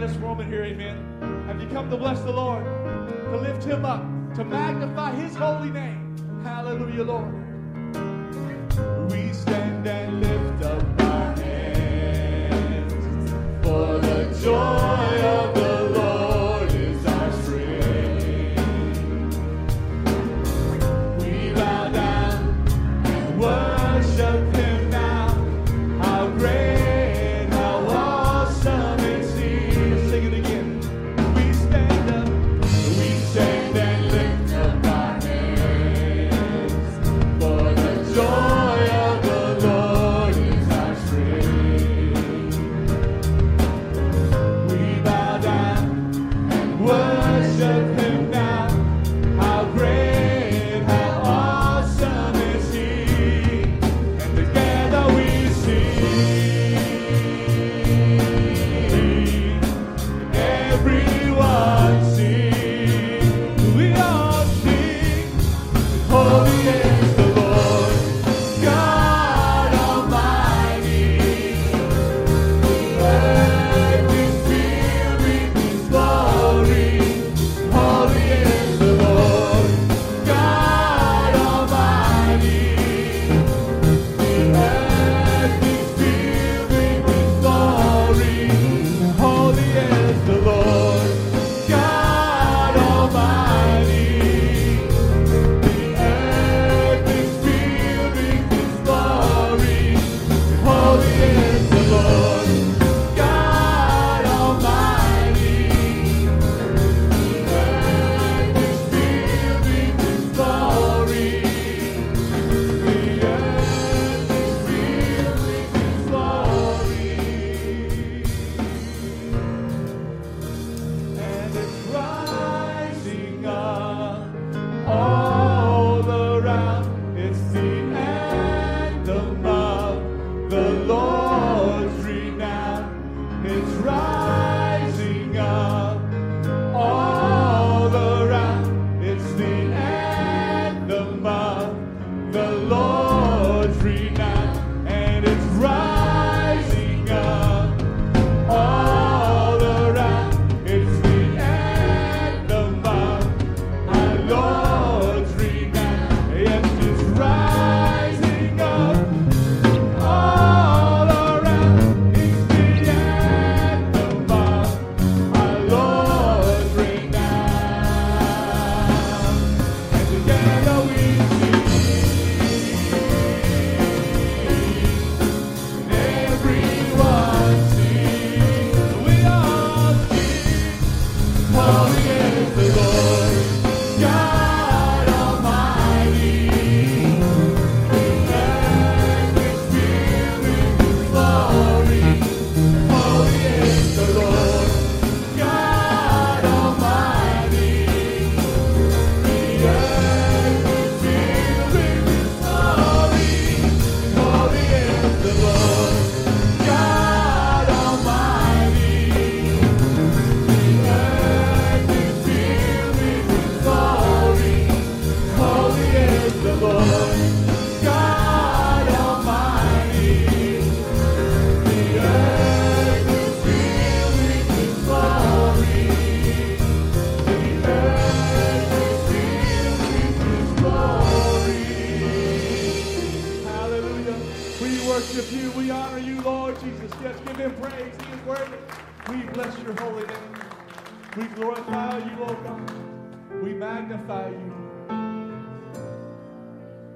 this woman here, amen. Have you come to bless the Lord, to lift him up, to magnify his holy name? Hallelujah, Lord. We stand and lift up.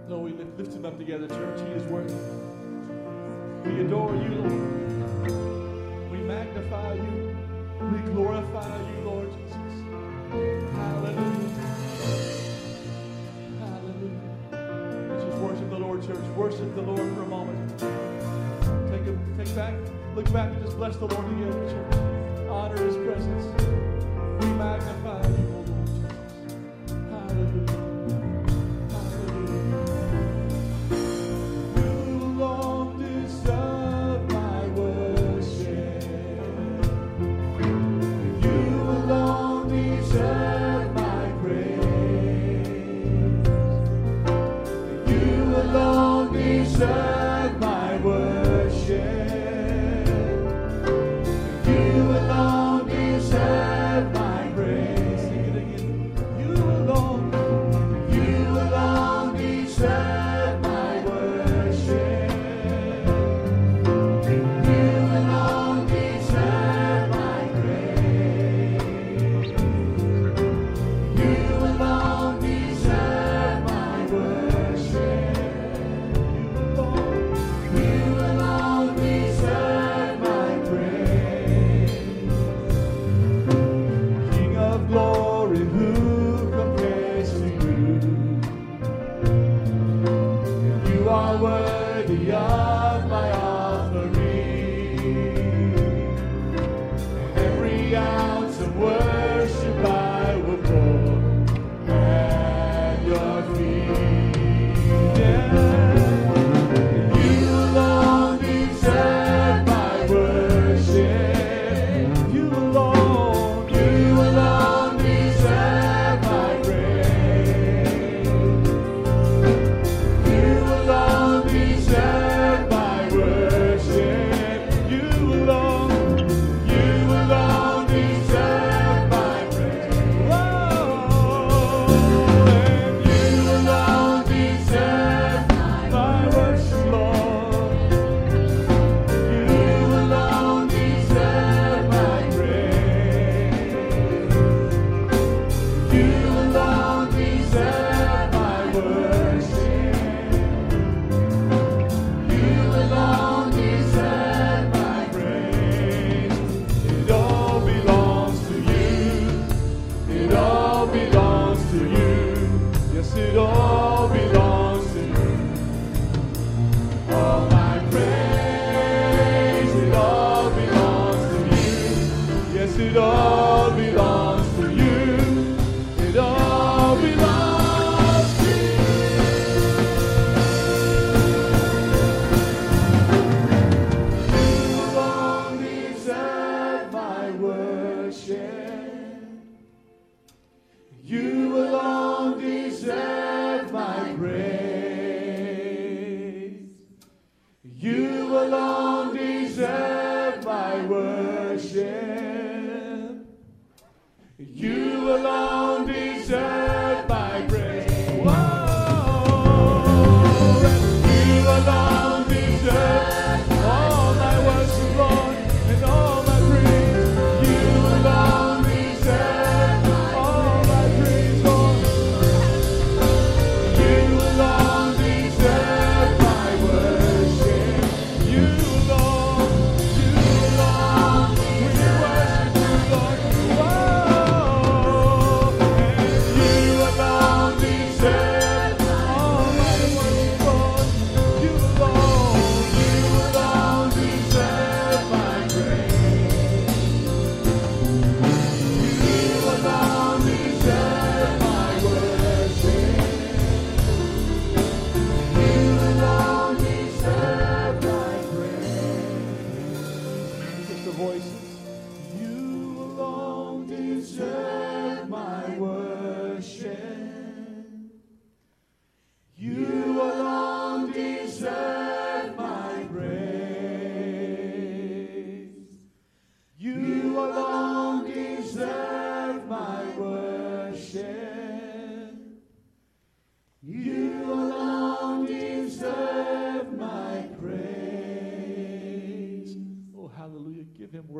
Lord, we lift, lift him up together, church. He is worthy. We adore you, Lord. We magnify you. We glorify you, Lord Jesus. Hallelujah. Hallelujah. Just worship the Lord, church. Worship the Lord for a moment. Take a, take back, look back and just bless the Lord together, church. Honor his presence. We magnify you.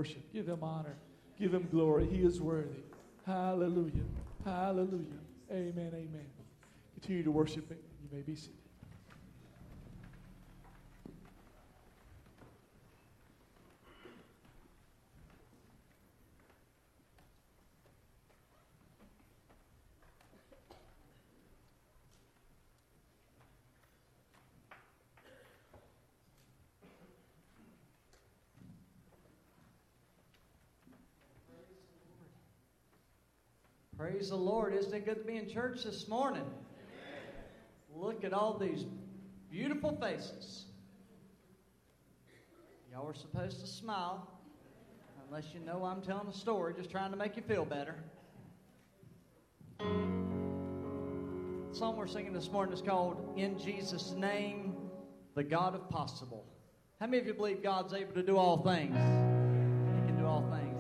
worship. Give him honor. Give him glory. He is worthy. Hallelujah. Hallelujah. Amen. Amen. Continue to worship him. You may be seated. Praise the Lord. Isn't it good to be in church this morning? Amen. Look at all these beautiful faces. Y'all are supposed to smile, unless you know I'm telling a story, just trying to make you feel better. The song we're singing this morning is called In Jesus' Name, the God of Possible. How many of you believe God's able to do all things? He can do all things.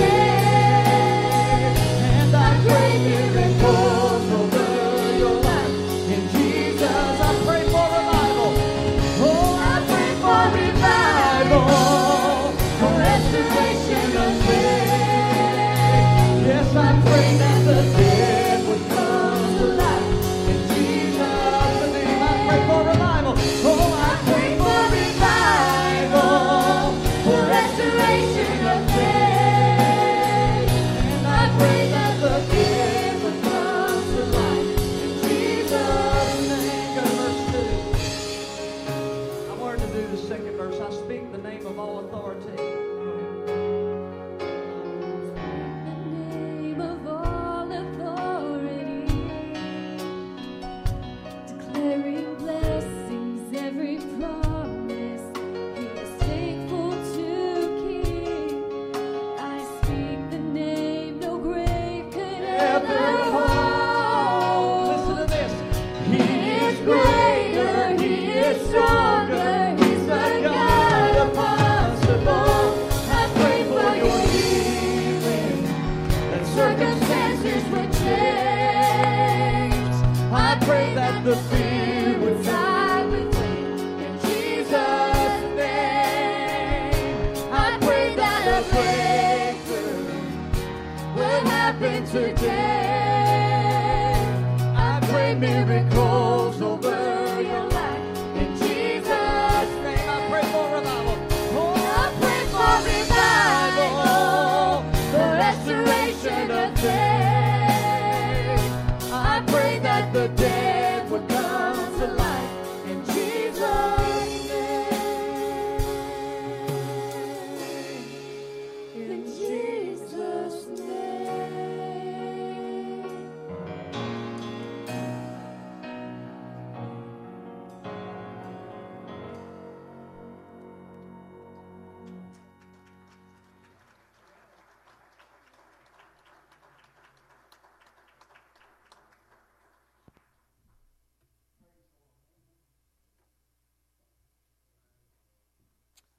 Happen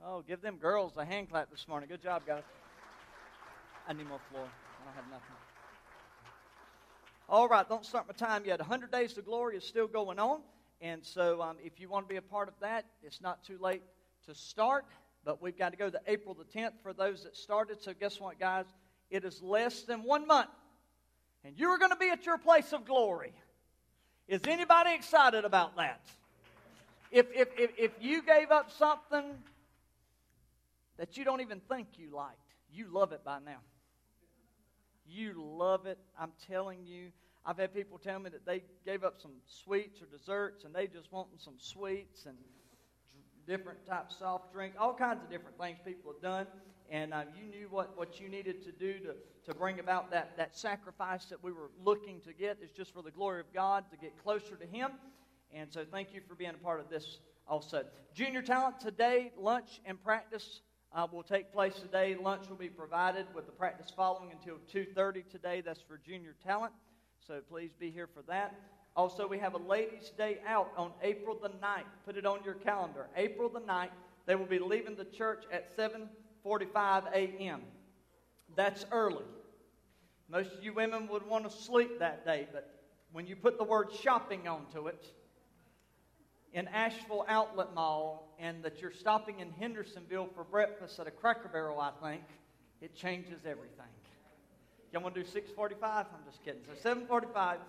Oh, give them girls a hand clap this morning. Good job, guys. I need more floor. I don't have nothing. All right, don't start my time yet. 100 Days to Glory is still going on. And so um, if you want to be a part of that, it's not too late to start. But we've got to go to April the 10th for those that started. So guess what, guys? It is less than one month. And you're going to be at your place of glory. Is anybody excited about that? If, if, if, if you gave up something that you don't even think you liked, you love it by now. You love it. I'm telling you. I've had people tell me that they gave up some sweets or desserts and they just wanting some sweets and different types of soft drink, all kinds of different things people have done. And uh, you knew what, what you needed to do to, to bring about that, that sacrifice that we were looking to get is just for the glory of God, to get closer to Him. And so thank you for being a part of this also. Junior Talent today, lunch and practice uh, will take place today. Lunch will be provided with the practice following until 2.30 today. That's for Junior Talent. So please be here for that. Also, we have a ladies' day out on April the 9th. Put it on your calendar. April the 9th. They will be leaving the church at 7:45 a.m. That's early. Most of you women would want to sleep that day, but when you put the word shopping onto it, in Asheville Outlet Mall, and that you're stopping in Hendersonville for breakfast at a Cracker Barrel, I think, it changes everything. Y'all want to do 6:45? I'm just kidding. So 7:45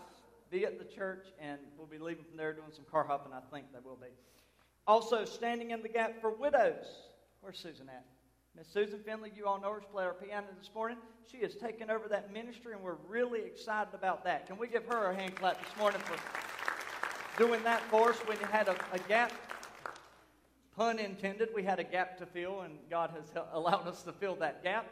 be at the church, and we'll be leaving from there doing some car hopping. I think they will be. Also, standing in the gap for widows. Where's Susan at? Miss Susan Finley, you all know her, she played our piano this morning. She has taken over that ministry, and we're really excited about that. Can we give her a hand clap this morning for doing that for us when you had a, a gap? Pun intended, we had a gap to fill, and God has allowed us to fill that gap.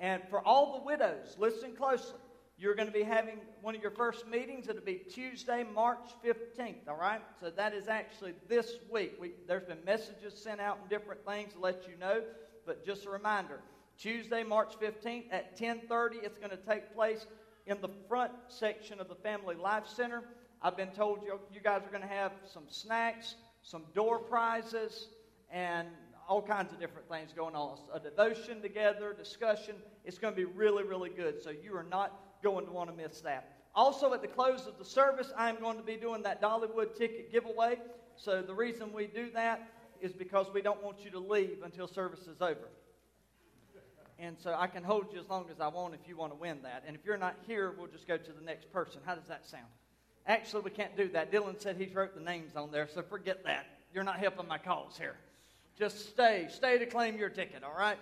And for all the widows, listen closely. You're going to be having one of your first meetings. It'll be Tuesday, March 15th, all right? So that is actually this week. We, there's been messages sent out and different things to let you know, but just a reminder. Tuesday, March 15th at 10:30, it's going to take place in the front section of the Family Life Center. I've been told you, you guys are going to have some snacks, some door prizes, and all kinds of different things going on. A devotion together, discussion. It's going to be really, really good. So you are not going to want to miss that. Also, at the close of the service, I am going to be doing that Dollywood ticket giveaway. So, the reason we do that is because we don't want you to leave until service is over. And so I can hold you as long as I want if you want to win that. And if you're not here, we'll just go to the next person. How does that sound? Actually, we can't do that. Dylan said he's wrote the names on there, so forget that. You're not helping my cause here. Just stay. Stay to claim your ticket, all right?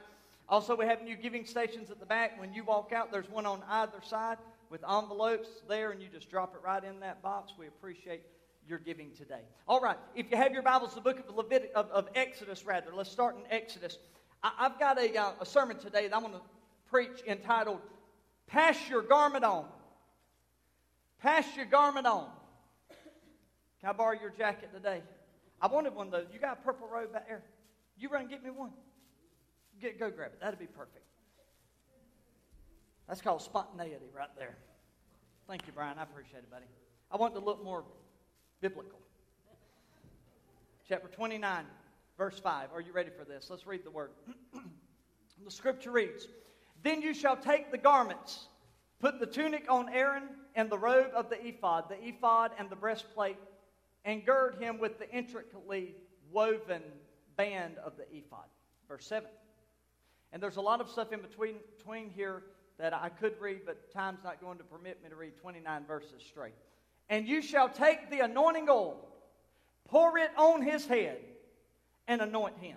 Also, we have new giving stations at the back. When you walk out, there's one on either side with envelopes there, and you just drop it right in that box. We appreciate your giving today. All right, if you have your Bibles, the book of, Levitic, of, of Exodus, rather, let's start in Exodus. I, have got a, uh, a sermon today that I'm going to preach entitled Pass Your Garment On. Pass Your Garment On. Can I borrow your jacket today? I wanted one of those. You got a purple robe back there? You run and get me one. Get, go grab it. That'd be perfect. That's called spontaneity right there. Thank you, Brian. I appreciate it, buddy. I want to look more biblical. Chapter 29, verse 5. Are you ready for this? Let's read the word. the scripture reads Then you shall take the garments, put the tunic on Aaron, and the robe of the ephod, the ephod and the breastplate, and gird him with the intricately woven band of the ephod. Verse 7. And there's a lot of stuff in between, between here that I could read, but time's not going to permit me to read 29 verses straight. And you shall take the anointing oil, pour it on his head, and anoint him.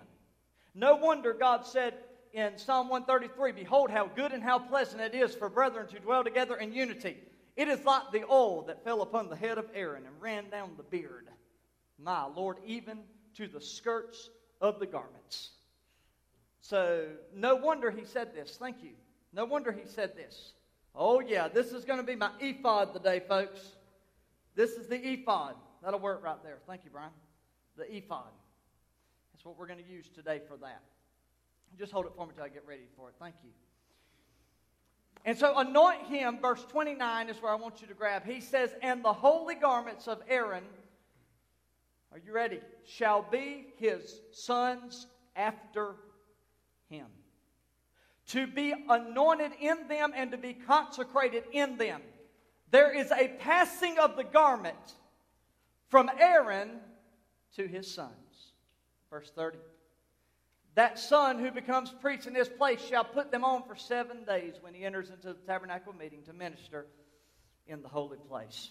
No wonder God said in Psalm 133 Behold, how good and how pleasant it is for brethren to dwell together in unity. It is like the oil that fell upon the head of Aaron and ran down the beard. My Lord, even to the skirts of the garments. So, no wonder he said this. Thank you. No wonder he said this. Oh, yeah, this is going to be my ephod today, folks. This is the ephod. That'll work right there. Thank you, Brian. The ephod. That's what we're going to use today for that. Just hold it for me until I get ready for it. Thank you. And so, anoint him, verse 29 is where I want you to grab. He says, And the holy garments of Aaron, are you ready? Shall be his sons after him. To be anointed in them and to be consecrated in them. There is a passing of the garment from Aaron to his sons. Verse 30. That son who becomes priest in this place shall put them on for seven days when he enters into the tabernacle meeting to minister in the holy place.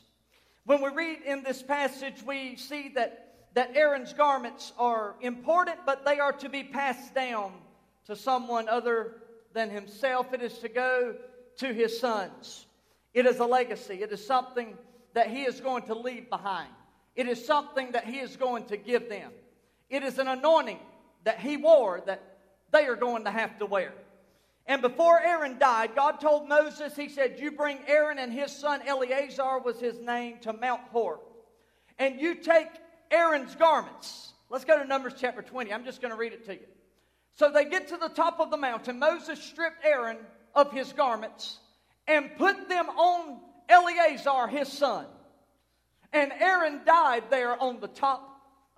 When we read in this passage, we see that, that Aaron's garments are important, but they are to be passed down to someone other than himself. It is to go to his sons. It is a legacy, it is something that he is going to leave behind, it is something that he is going to give them. It is an anointing that he wore that they are going to have to wear. And before Aaron died, God told Moses, He said, You bring Aaron and his son Eleazar, was his name, to Mount Hor. And you take Aaron's garments. Let's go to Numbers chapter 20. I'm just going to read it to you. So they get to the top of the mountain. Moses stripped Aaron of his garments and put them on Eleazar, his son. And Aaron died there on the top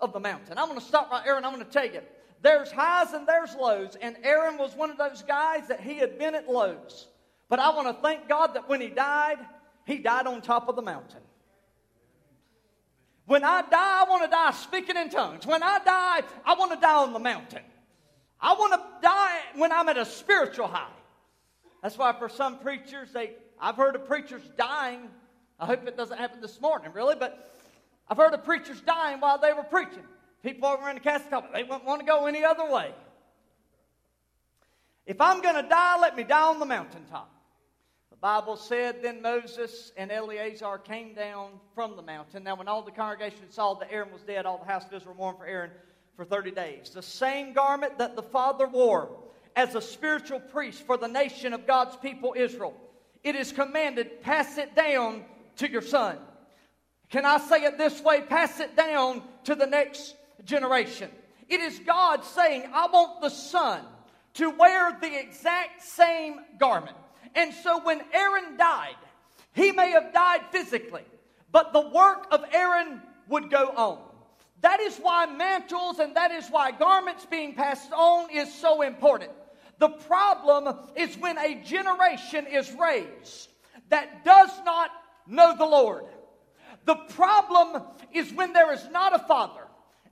of the mountain. I'm going to stop right there and I'm going to tell you there's highs and there's lows. And Aaron was one of those guys that he had been at lows. But I want to thank God that when he died, he died on top of the mountain. When I die, I want to die speaking in tongues. When I die, I want to die on the mountain. I want to die when I'm at a spiritual high. That's why for some preachers, they I've heard of preachers dying. I hope it doesn't happen this morning, really, but I've heard of preachers dying while they were preaching. People over in the castle, they wouldn't want to go any other way. If I'm going to die, let me die on the mountaintop. The Bible said then Moses and Eleazar came down from the mountain. Now, when all the congregation saw that Aaron was dead, all the house of Israel mourned for Aaron for 30 days. The same garment that the father wore as a spiritual priest for the nation of God's people Israel. It is commanded, pass it down to your son. Can I say it this way? Pass it down to the next generation. It is God saying, I want the son to wear the exact same garment. And so when Aaron died, he may have died physically, but the work of Aaron would go on. That is why mantles and that is why garments being passed on is so important. The problem is when a generation is raised that does not know the Lord. The problem is when there is not a father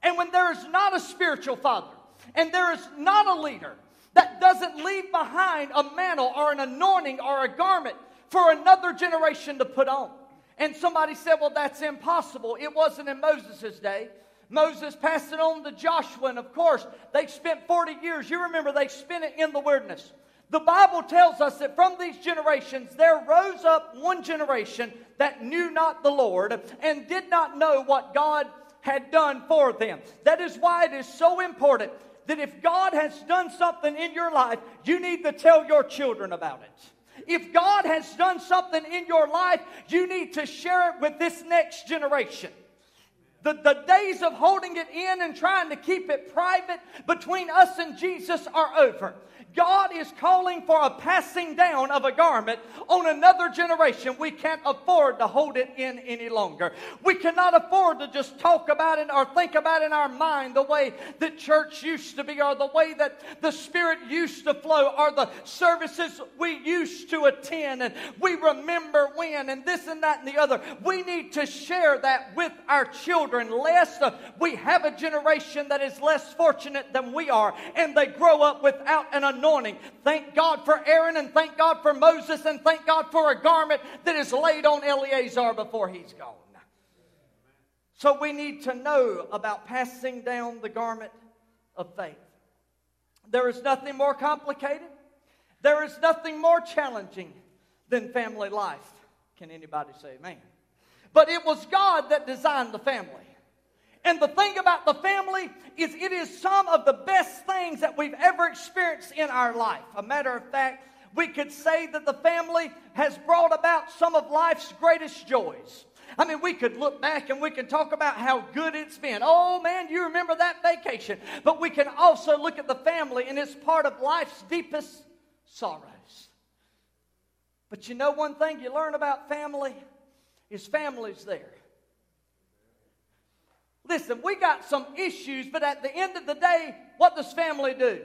and when there is not a spiritual father and there is not a leader that doesn't leave behind a mantle or an anointing or a garment for another generation to put on. And somebody said, well, that's impossible. It wasn't in Moses' day. Moses passed it on to Joshua, and of course, they spent 40 years. You remember they spent it in the wilderness. The Bible tells us that from these generations there rose up one generation that knew not the Lord and did not know what God had done for them. That is why it is so important that if God has done something in your life, you need to tell your children about it. If God has done something in your life, you need to share it with this next generation. The, the days of holding it in and trying to keep it private between us and Jesus are over. God is calling for a passing down of a garment on another generation. We can't afford to hold it in any longer. We cannot afford to just talk about it or think about it in our mind the way that church used to be or the way that the Spirit used to flow or the services we used to attend and we remember when and this and that and the other. We need to share that with our children lest we have a generation that is less fortunate than we are and they grow up without an anointing. Thank God for Aaron and thank God for Moses and thank God for a garment that is laid on Eleazar before he's gone. So we need to know about passing down the garment of faith. There is nothing more complicated. There is nothing more challenging than family life. Can anybody say amen? But it was God that designed the family. And the thing about the family is, it is some of the best things that we've ever experienced in our life. A matter of fact, we could say that the family has brought about some of life's greatest joys. I mean, we could look back and we can talk about how good it's been. Oh man, you remember that vacation. But we can also look at the family and it's part of life's deepest sorrows. But you know one thing you learn about family is family's there. Listen, we got some issues, but at the end of the day, what does family do?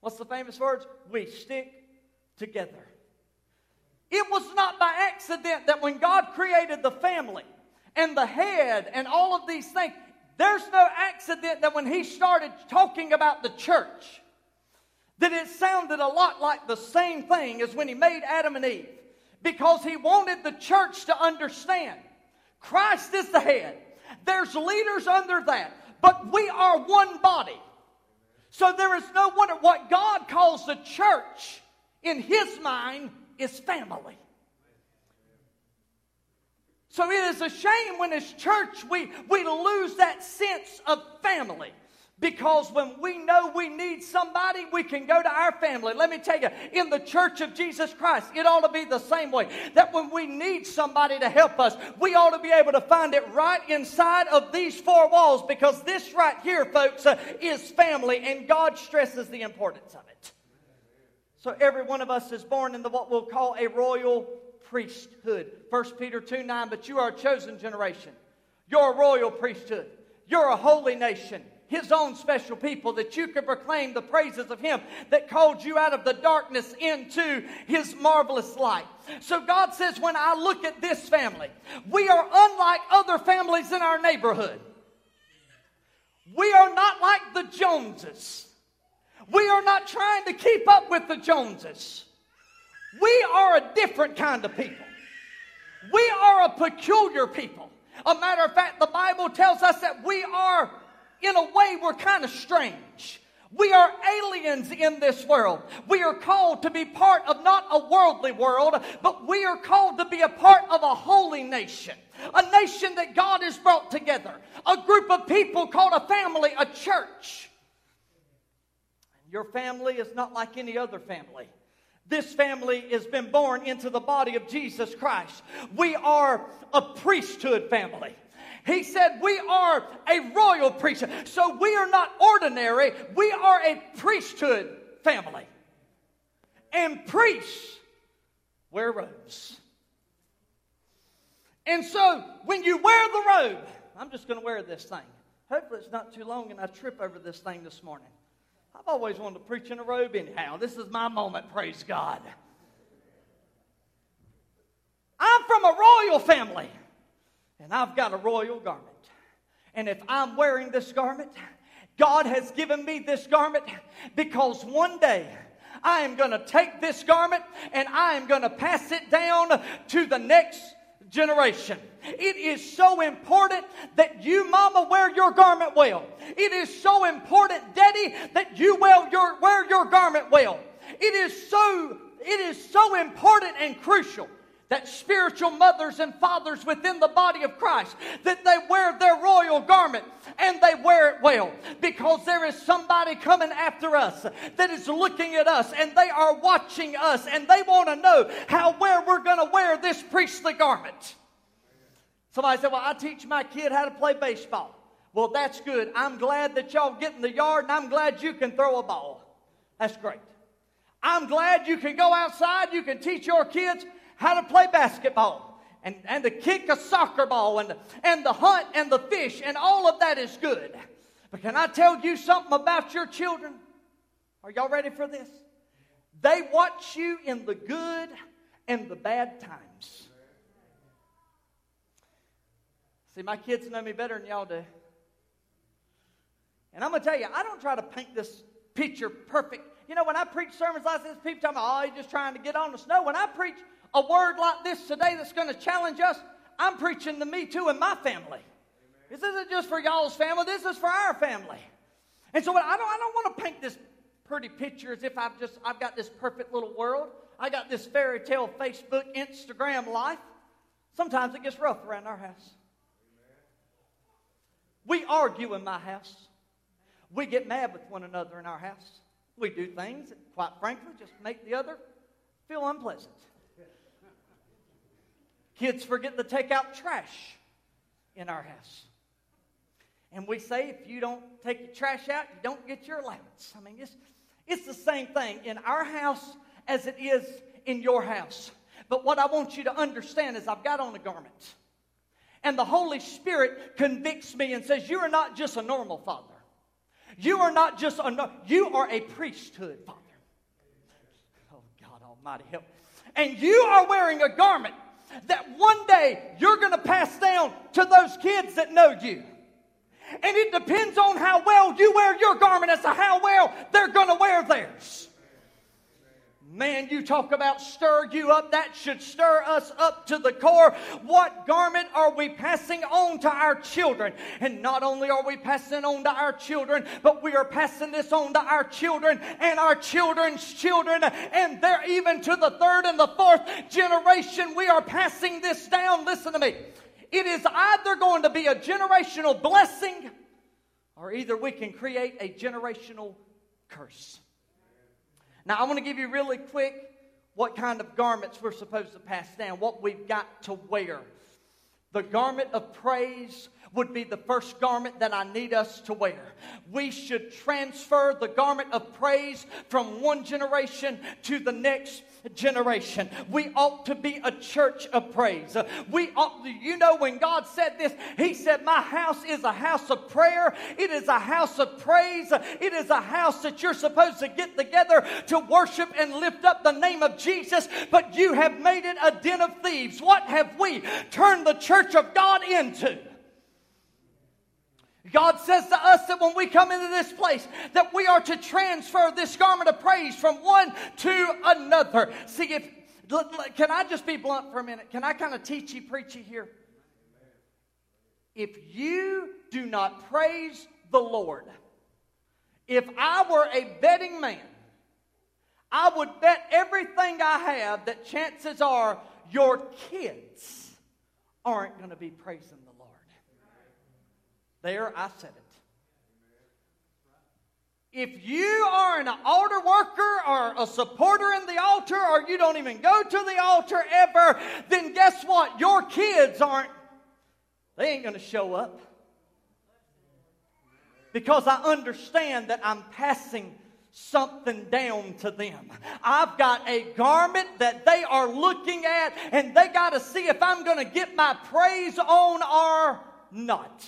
What's the famous words? We stick together. It was not by accident that when God created the family and the head and all of these things, there's no accident that when He started talking about the church, that it sounded a lot like the same thing as when He made Adam and Eve. Because He wanted the church to understand Christ is the head. There's leaders under that, but we are one body. So there is no wonder what God calls the church in His mind is family. So it is a shame when as church we, we lose that sense of family. Because when we know we need somebody, we can go to our family. Let me tell you, in the church of Jesus Christ, it ought to be the same way. That when we need somebody to help us, we ought to be able to find it right inside of these four walls because this right here, folks, uh, is family, and God stresses the importance of it. So every one of us is born into what we'll call a royal priesthood. 1 Peter 2 9, but you are a chosen generation. You're a royal priesthood. You're a holy nation his own special people, that you could proclaim the praises of him that called you out of the darkness into his marvelous light. So God says, when I look at this family, we are unlike other families in our neighborhood. We are not like the Joneses. We are not trying to keep up with the Joneses. We are a different kind of people. We are a peculiar people. A matter of fact, the Bible tells us that we are in a way, we're kind of strange. We are aliens in this world. We are called to be part of not a worldly world, but we are called to be a part of a holy nation. A nation that God has brought together. A group of people called a family, a church. Your family is not like any other family. This family has been born into the body of Jesus Christ. We are a priesthood family. He said, We are a royal priesthood. So we are not ordinary, we are a priesthood family. And priests wear robes. And so when you wear the robe, I'm just going to wear this thing. Hopefully, it's not too long and I trip over this thing this morning. I've always wanted to preach in a robe, anyhow. This is my moment, praise God. I'm from a royal family and I've got a royal garment. And if I'm wearing this garment, God has given me this garment because one day I am going to take this garment and I am going to pass it down to the next generation. It is so important that you, mama, wear your garment well. It is so important, daddy, that you wear your, wear your garment well. It is so, it is so important and crucial that spiritual mothers and fathers within the body of Christ that they wear their royal garment and they wear it well because there is somebody coming after us that is looking at us and they are watching us and they want to know how where we're going to wear this priestly garment. Somebody said, "Well, I teach my kid how to play baseball." Well, that's good. I'm glad that y'all get in the yard and I'm glad you can throw a ball. That's great. I'm glad you can go outside, you can teach your kids how to play basketball and, and to kick a soccer ball and, and the hunt and the fish, and all of that is good. But can I tell you something about your children? Are y'all ready for this? They watch you in the good and the bad times. See, my kids know me better than y'all do. And I'm going to tell you, I don't try to paint this picture perfect. You know, when I preach sermons like this, people tell me, oh, you're just trying to get on the snow. when I preach a word like this today that's going to challenge us, I'm preaching to me too and my family. This isn't just for y'all's family, this is for our family. And so I don't, I don't want to paint this pretty picture as if I've just I've got this perfect little world. I got this fairy tale Facebook, Instagram life. Sometimes it gets rough around our house. We argue in my house. We get mad with one another in our house. We do things that, quite frankly, just make the other feel unpleasant. Kids forget to take out trash in our house. And we say if you don't take your trash out, you don't get your allowance. I mean, it's, it's the same thing in our house as it is in your house. But what I want you to understand is I've got on a garment. And the Holy Spirit convicts me and says, You are not just a normal father. You are not just a, no- you are a priesthood father. Oh, God Almighty, help. And you are wearing a garment that one day you're going to pass down to those kids that know you. And it depends on how well you wear your garment as to how well they're going to wear theirs. Man, you talk about stir you up. That should stir us up to the core. What garment are we passing on to our children? And not only are we passing on to our children, but we are passing this on to our children and our children's children. And they're even to the third and the fourth generation. We are passing this down. Listen to me. It is either going to be a generational blessing or either we can create a generational curse. Now, I want to give you really quick what kind of garments we're supposed to pass down, what we've got to wear. The garment of praise would be the first garment that I need us to wear. We should transfer the garment of praise from one generation to the next generation. We ought to be a church of praise. We ought to, you know, when God said this, He said, My house is a house of prayer. It is a house of praise. It is a house that you're supposed to get together to worship and lift up the name of Jesus, but you have made it a den of thieves. What have we turned the church of God into? God says to us that when we come into this place, that we are to transfer this garment of praise from one to another. See, if can I just be blunt for a minute? Can I kind of teachy preachy here? If you do not praise the Lord, if I were a betting man, I would bet everything I have that chances are your kids aren't going to be praising the Lord. There, I said it. If you are an altar worker or a supporter in the altar, or you don't even go to the altar ever, then guess what? Your kids aren't, they ain't going to show up. Because I understand that I'm passing something down to them. I've got a garment that they are looking at, and they got to see if I'm going to get my praise on or not.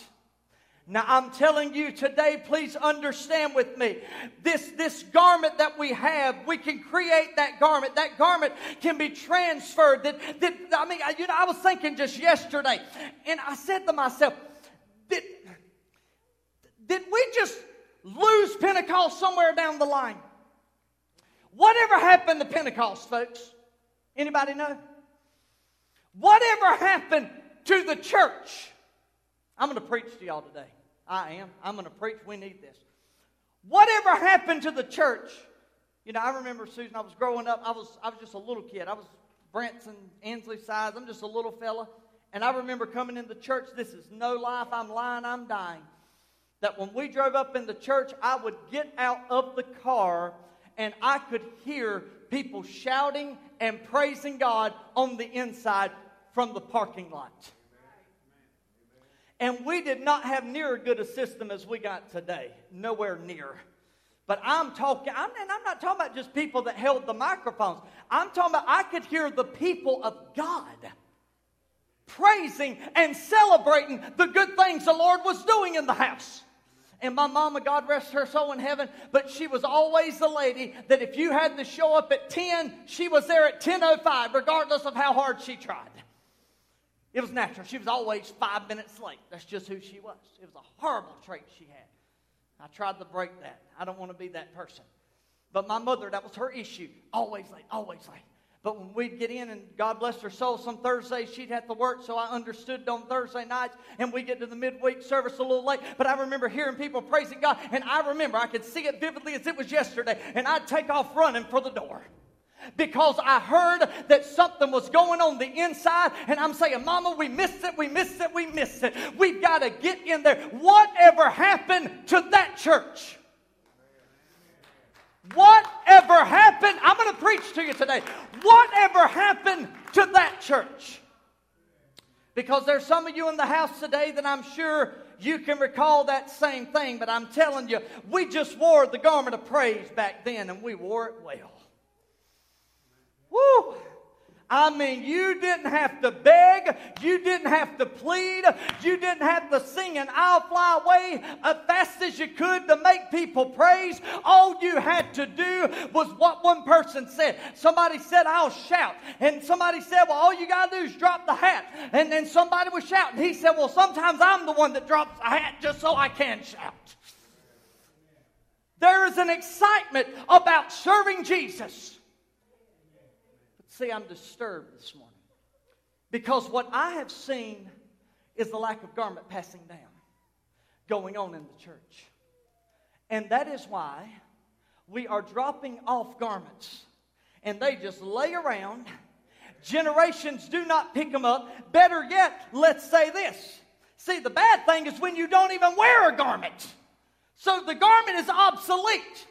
Now, I'm telling you today, please understand with me. This, this garment that we have, we can create that garment. That garment can be transferred. That, that I mean, you know, I was thinking just yesterday, and I said to myself, did, did we just lose Pentecost somewhere down the line? Whatever happened to Pentecost, folks? Anybody know? Whatever happened to the church? I'm going to preach to y'all today. I am. I'm going to preach. We need this. Whatever happened to the church? You know, I remember Susan. I was growing up. I was I was just a little kid. I was Branson Ansley size. I'm just a little fella, and I remember coming into church. This is no life. I'm lying. I'm dying. That when we drove up in the church, I would get out of the car and I could hear people shouting and praising God on the inside from the parking lot. And we did not have near as good a system as we got today. Nowhere near. But I'm talking, I'm, and I'm not talking about just people that held the microphones. I'm talking about I could hear the people of God praising and celebrating the good things the Lord was doing in the house. And my mama, God rest her soul in heaven, but she was always the lady that if you had to show up at 10, she was there at 10.05, regardless of how hard she tried. It was natural. She was always five minutes late. That's just who she was. It was a horrible trait she had. I tried to break that. I don't want to be that person. But my mother, that was her issue. Always late, always late. But when we'd get in, and God bless her soul, some Thursdays she'd have to work, so I understood on Thursday nights, and we get to the midweek service a little late. But I remember hearing people praising God, and I remember I could see it vividly as it was yesterday, and I'd take off running for the door because I heard that something was going on the inside, and I'm saying, Mama, we missed it, we missed it, we missed it. We've got to get in there. Whatever happened to that church? Whatever happened? I'm going to preach to you today. Whatever happened to that church? Because there's some of you in the house today that I'm sure you can recall that same thing, but I'm telling you, we just wore the garment of praise back then, and we wore it well. Woo! I mean, you didn't have to beg, you didn't have to plead, you didn't have to sing an I'll fly away as fast as you could to make people praise. All you had to do was what one person said. Somebody said, I'll shout. And somebody said, Well, all you got to do is drop the hat. And then somebody was shouting. He said, Well, sometimes I'm the one that drops the hat just so I can shout. There is an excitement about serving Jesus. See, I'm disturbed this morning because what I have seen is the lack of garment passing down going on in the church. And that is why we are dropping off garments and they just lay around. Generations do not pick them up. Better yet, let's say this. See, the bad thing is when you don't even wear a garment. So the garment is obsolete.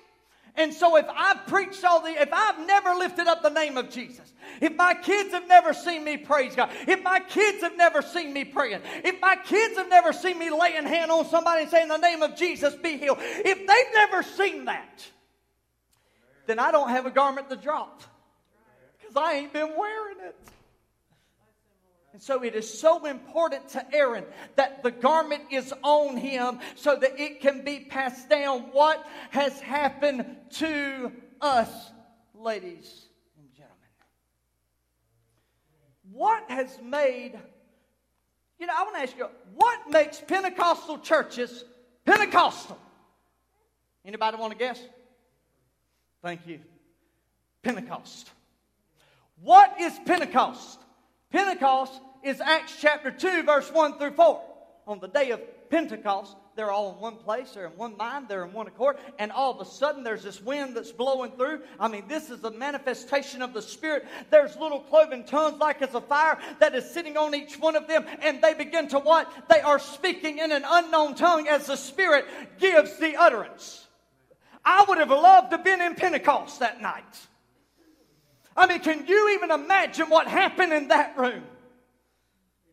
And so if I've preached all the, if I've never lifted up the name of Jesus, if my kids have never seen me praise God, if my kids have never seen me praying, if my kids have never seen me laying hand on somebody and saying, the name of Jesus be healed, if they've never seen that, then I don't have a garment to drop because I ain't been wearing it. And so it is so important to Aaron that the garment is on him so that it can be passed down. What has happened to us, ladies and gentlemen? What has made, you know, I want to ask you, what makes Pentecostal churches Pentecostal? Anybody want to guess? Thank you. Pentecost. What is Pentecost? Pentecost is Acts chapter 2, verse 1 through 4. On the day of Pentecost, they're all in one place, they're in one mind, they're in one accord, and all of a sudden there's this wind that's blowing through. I mean, this is a manifestation of the Spirit. There's little cloven tongues like as a fire that is sitting on each one of them, and they begin to what? They are speaking in an unknown tongue as the Spirit gives the utterance. I would have loved to have been in Pentecost that night. I mean, can you even imagine what happened in that room?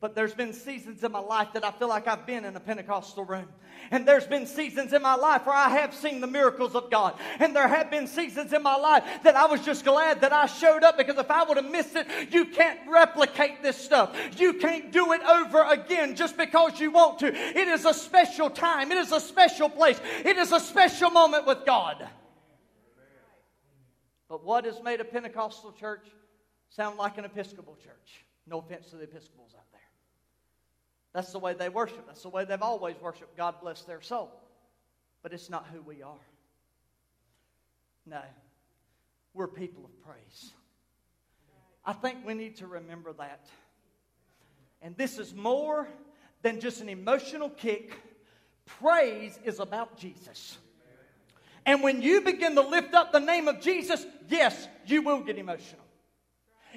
But there's been seasons in my life that I feel like I've been in a Pentecostal room. And there's been seasons in my life where I have seen the miracles of God. And there have been seasons in my life that I was just glad that I showed up because if I would have missed it, you can't replicate this stuff. You can't do it over again just because you want to. It is a special time, it is a special place, it is a special moment with God. But what has made a Pentecostal church sound like an Episcopal church? No offense to the Episcopals out there. That's the way they worship. That's the way they've always worshiped. God bless their soul. But it's not who we are. No, we're people of praise. I think we need to remember that. And this is more than just an emotional kick. Praise is about Jesus. And when you begin to lift up the name of Jesus, yes, you will get emotional.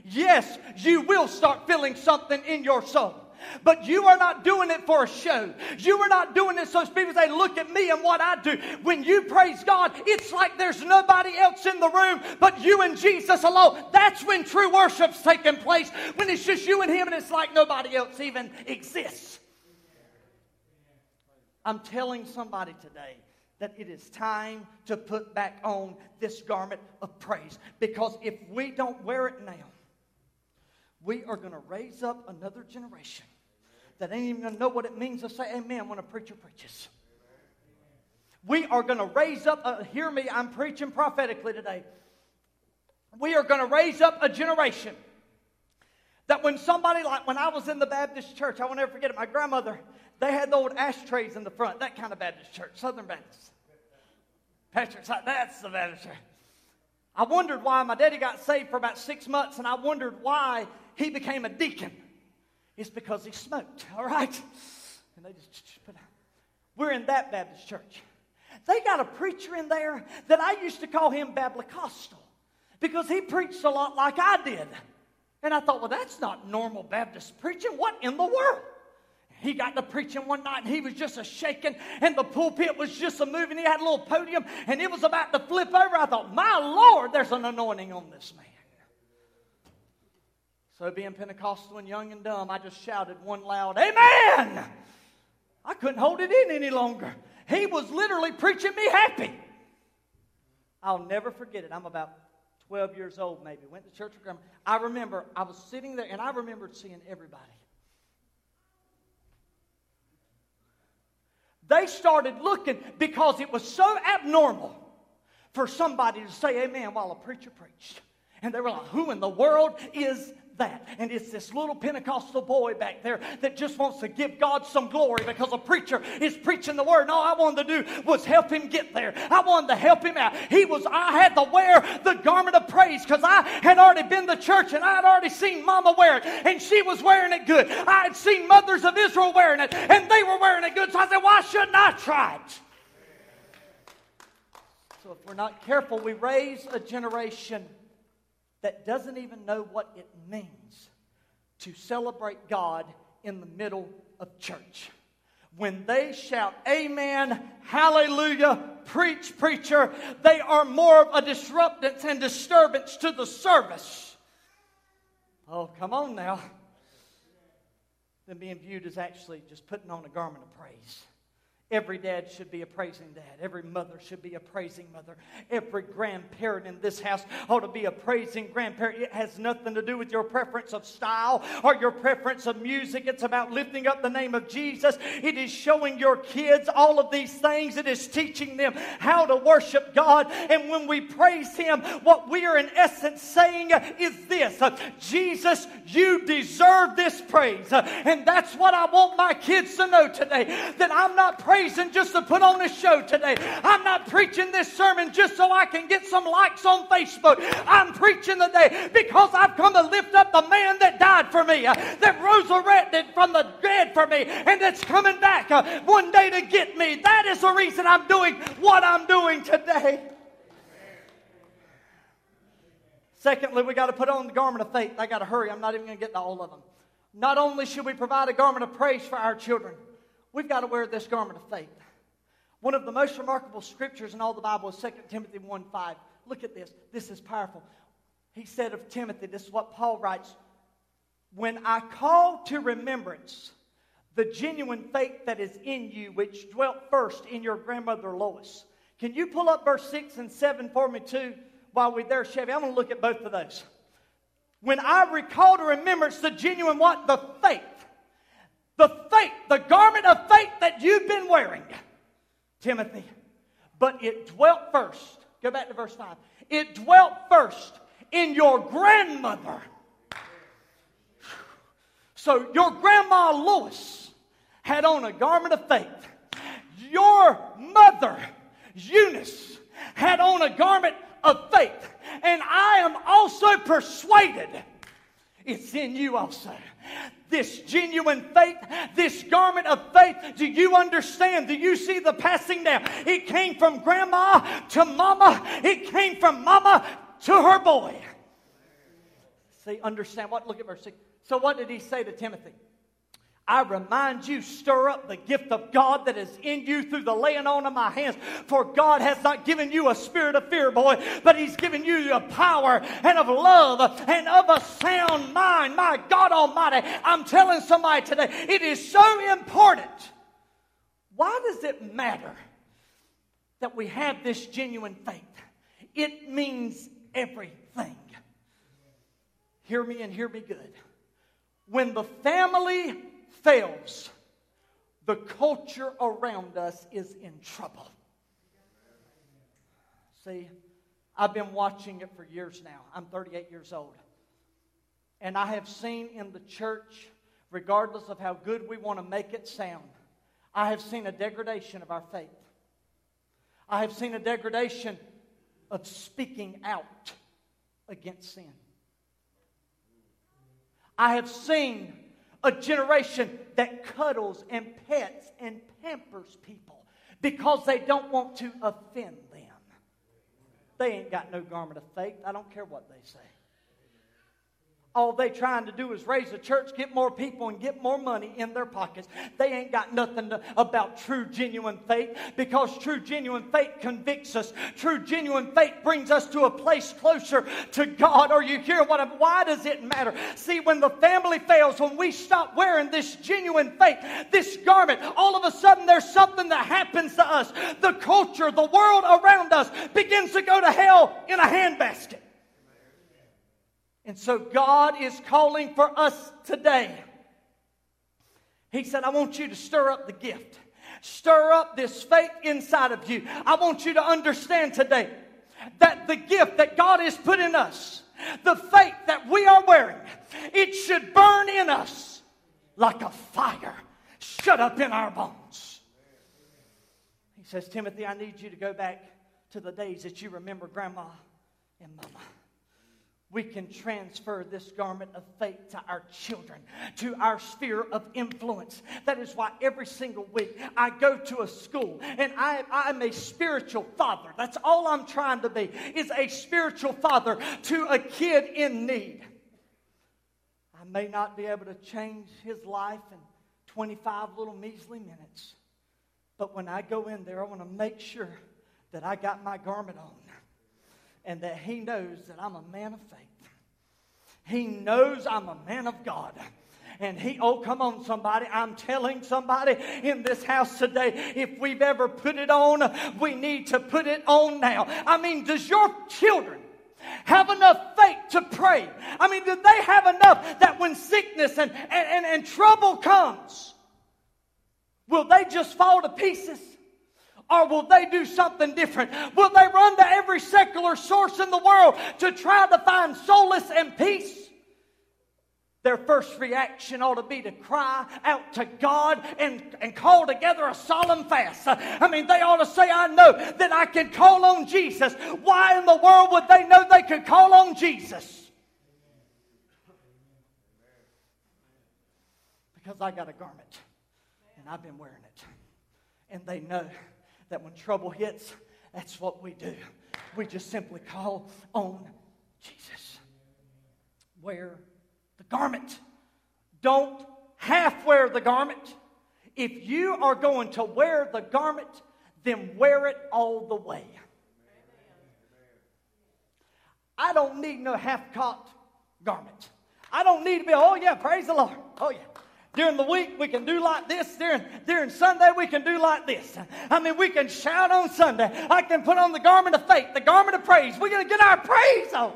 Yes, you will start feeling something in your soul. But you are not doing it for a show. You are not doing it so people say, Look at me and what I do. When you praise God, it's like there's nobody else in the room but you and Jesus alone. That's when true worship's taking place. When it's just you and Him and it's like nobody else even exists. I'm telling somebody today that it is time to put back on this garment of praise. Because if we don't wear it now, we are going to raise up another generation that ain't even going to know what it means to say amen when a preacher preaches. We are going to raise up, uh, hear me, I'm preaching prophetically today. We are going to raise up a generation that when somebody, like when I was in the Baptist church, I will never forget it, my grandmother, they had the old ashtrays in the front, that kind of Baptist church, Southern Baptist. That's the Baptist church. I wondered why my daddy got saved for about six months, and I wondered why he became a deacon. It's because he smoked, all right? And they just put We're in that Baptist church. They got a preacher in there that I used to call him Bapticostal because he preached a lot like I did. And I thought, well, that's not normal Baptist preaching. What in the world? He got to preaching one night and he was just a shaking and the pulpit was just a moving. He had a little podium and it was about to flip over. I thought, my Lord, there's an anointing on this man. So, being Pentecostal and young and dumb, I just shouted one loud, Amen! I couldn't hold it in any longer. He was literally preaching me happy. I'll never forget it. I'm about 12 years old, maybe. Went to church. I remember I was sitting there and I remembered seeing everybody. They started looking because it was so abnormal for somebody to say amen while a preacher preached. And they were like, who in the world is that? And it's this little Pentecostal boy back there that just wants to give God some glory because a preacher is preaching the word. And all I wanted to do was help him get there. I wanted to help him out. He was, I had to wear the garment of praise because I had already been to church and I had already seen mama wear it and she was wearing it good. I had seen mothers of Israel wearing it and they were wearing it good. So I said, why shouldn't I try it? So if we're not careful, we raise a generation that doesn't even know what it means to celebrate God in the middle of church. When they shout, Amen, Hallelujah, preach, preacher, they are more of a disruptance and disturbance to the service. Oh, come on now. Than being viewed as actually just putting on a garment of praise. Every dad should be a praising dad. Every mother should be a praising mother. Every grandparent in this house ought to be a praising grandparent. It has nothing to do with your preference of style or your preference of music. It's about lifting up the name of Jesus. It is showing your kids all of these things. It is teaching them how to worship God. And when we praise Him, what we are in essence saying is this Jesus, you deserve this praise. And that's what I want my kids to know today that I'm not praising praising just to put on a show today. I'm not preaching this sermon just so I can get some likes on Facebook. I'm preaching today because I've come to lift up the man that died for me, uh, that resurrected from the dead for me, and that's coming back uh, one day to get me. That is the reason I'm doing what I'm doing today. Secondly, we got to put on the garment of faith. I got to hurry. I'm not even going to get to all of them. Not only should we provide a garment of praise for our children, We've got to wear this garment of faith. One of the most remarkable scriptures in all the Bible is 2 Timothy 1 5. Look at this. This is powerful. He said of Timothy, this is what Paul writes When I call to remembrance the genuine faith that is in you, which dwelt first in your grandmother Lois. Can you pull up verse 6 and 7 for me, too, while we're there, Chevy? I'm going to look at both of those. When I recall to remembrance the genuine what? The faith the faith, the garment of faith that you've been wearing, Timothy. But it dwelt first. Go back to verse 5. It dwelt first in your grandmother. So your grandma Lois had on a garment of faith. Your mother Eunice had on a garment of faith. And I am also persuaded it's in you also this genuine faith, this garment of faith. Do you understand? Do you see the passing down? It came from grandma to mama, it came from mama to her boy. See, understand what? Look at verse 6. So, what did he say to Timothy? I remind you, stir up the gift of God that is in you through the laying on of my hands. For God has not given you a spirit of fear, boy, but He's given you a power and of love and of a sound mind. My God Almighty, I'm telling somebody today, it is so important. Why does it matter that we have this genuine faith? It means everything. Hear me and hear me good. When the family fails, the culture around us is in trouble. See, I've been watching it for years now. I'm 38 years old. And I have seen in the church, regardless of how good we want to make it sound, I have seen a degradation of our faith. I have seen a degradation of speaking out against sin. I have seen a generation that cuddles and pets and pampers people because they don't want to offend them. They ain't got no garment of faith. I don't care what they say. All they trying to do is raise a church, get more people, and get more money in their pockets. They ain't got nothing to, about true, genuine faith because true, genuine faith convicts us. True, genuine faith brings us to a place closer to God. Are you hearing what? I'm, why does it matter? See, when the family fails, when we stop wearing this genuine faith, this garment, all of a sudden there's something that happens to us. The culture, the world around us begins to go to hell in a handbasket. And so God is calling for us today. He said, I want you to stir up the gift. Stir up this faith inside of you. I want you to understand today that the gift that God has put in us, the faith that we are wearing, it should burn in us like a fire shut up in our bones. He says, Timothy, I need you to go back to the days that you remember grandma and mama we can transfer this garment of faith to our children, to our sphere of influence. That is why every single week I go to a school and I, I'm a spiritual father. That's all I'm trying to be, is a spiritual father to a kid in need. I may not be able to change his life in 25 little measly minutes, but when I go in there, I want to make sure that I got my garment on and that he knows that I'm a man of faith. He knows I'm a man of God. And he, oh, come on, somebody. I'm telling somebody in this house today, if we've ever put it on, we need to put it on now. I mean, does your children have enough faith to pray? I mean, do they have enough that when sickness and, and, and, and trouble comes, will they just fall to pieces? Or will they do something different? Will they run to every secular source in the world to try to find solace and peace? Their first reaction ought to be to cry out to God and, and call together a solemn fast. I mean, they ought to say, I know that I can call on Jesus. Why in the world would they know they could call on Jesus? Because I got a garment and I've been wearing it. And they know that when trouble hits, that's what we do. We just simply call on Jesus. Wear the garment. Don't half wear the garment. If you are going to wear the garment, then wear it all the way. I don't need no half cut garment. I don't need to be, oh yeah, praise the Lord. Oh yeah. During the week, we can do like this. During, during Sunday, we can do like this. I mean, we can shout on Sunday. I can put on the garment of faith, the garment of praise. We're going to get our praise on.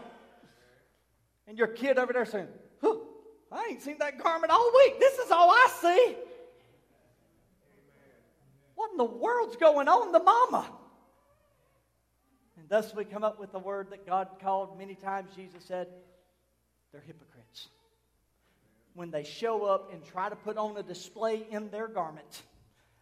And your kid over there saying, I ain't seen that garment all week. This is all I see. What in the world's going on, the mama? And thus we come up with the word that God called many times, Jesus said, they're hypocrites when they show up and try to put on a display in their garment.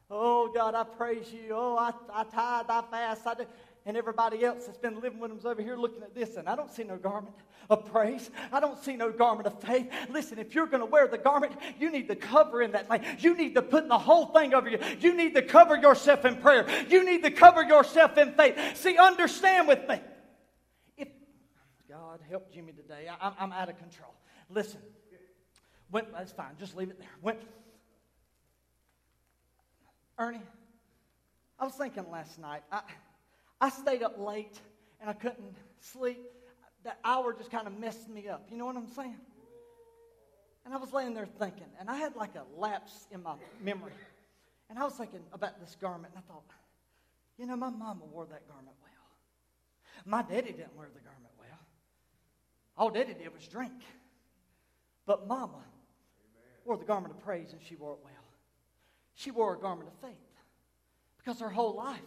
Oh, God, I praise you. Oh, I, I tithe, I fast, I do. And everybody else that's been living with them's over here looking at this, and I don't see no garment of praise. I don't see no garment of faith. Listen, if you're going to wear the garment, you need to cover in that thing. You need to put the whole thing over you. You need to cover yourself in prayer. You need to cover yourself in faith. See, understand with me. If God help Jimmy today, I, I'm out of control. Listen, That's fine. Just leave it there. Ernie, I was thinking last night. I, I stayed up late and I couldn't sleep. That hour just kind of messed me up. You know what I'm saying? And I was laying there thinking, and I had like a lapse in my memory. And I was thinking about this garment, and I thought, you know, my mama wore that garment well. My daddy didn't wear the garment well. All daddy did was drink. But mama wore the garment of praise and she wore it well. She wore a garment of faith because her whole life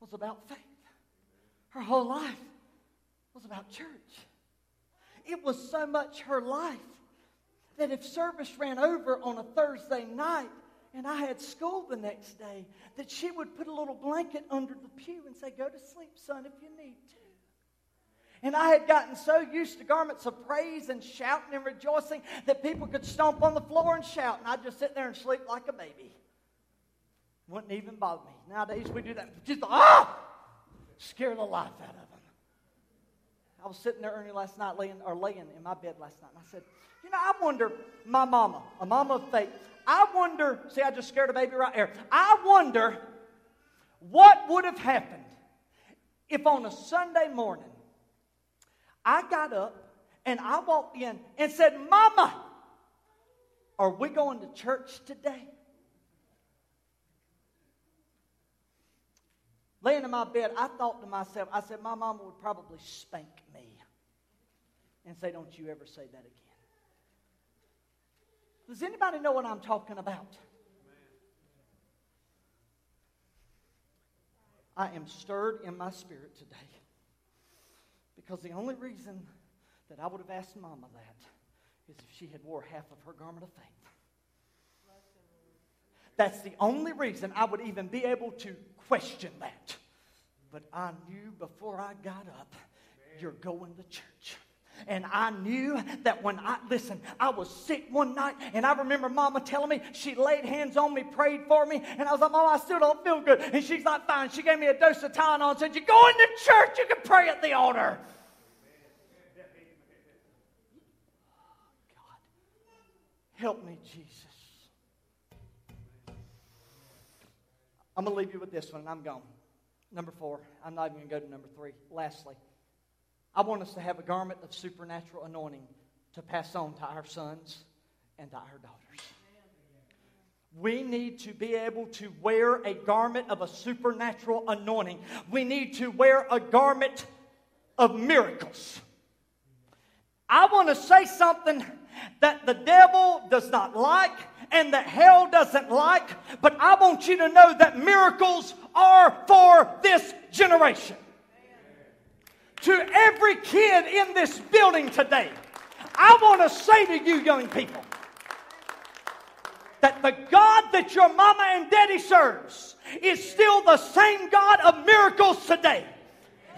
was about faith. Her whole life was about church. It was so much her life that if service ran over on a Thursday night and I had school the next day, that she would put a little blanket under the pew and say, Go to sleep, son, if you need to. And I had gotten so used to garments of praise and shouting and rejoicing that people could stomp on the floor and shout, and I'd just sit there and sleep like a baby. Wouldn't even bother me. Nowadays we do that. Just ah, scare the life out of them. I was sitting there early last night, laying or laying in my bed last night, and I said, "You know, I wonder, my mama, a mama of faith. I wonder. See, I just scared a baby right there. I wonder what would have happened if on a Sunday morning I got up and I walked in and said, Mama, are we going to church today? Laying in my bed, I thought to myself, I said, My mama would probably spank me. and say, Don't you ever say that again. Does anybody know what I'm talking about? I am stirred in my spirit today because the only reason that I would have asked Mama that is if she had wore half of her garment of faith. That's the only reason I would even be able to question that. But I knew before I got up, you're going to church. And I knew that when I, listen, I was sick one night, and I remember Mama telling me, she laid hands on me, prayed for me, and I was like, Mama, I still don't feel good. And she's like, fine. She gave me a dose of Tylenol and said, You go into church, you can pray at the altar. Help me, Jesus. I'm going to leave you with this one, and I'm gone. Number four. I'm not even going to go to number three. Lastly, I want us to have a garment of supernatural anointing to pass on to our sons and to our daughters. We need to be able to wear a garment of a supernatural anointing. We need to wear a garment of miracles. I want to say something that the devil does not like and that hell doesn't like, but I want you to know that miracles are for this generation. To every kid in this building today, I want to say to you, young people, that the God that your mama and daddy serves is still the same God of miracles today.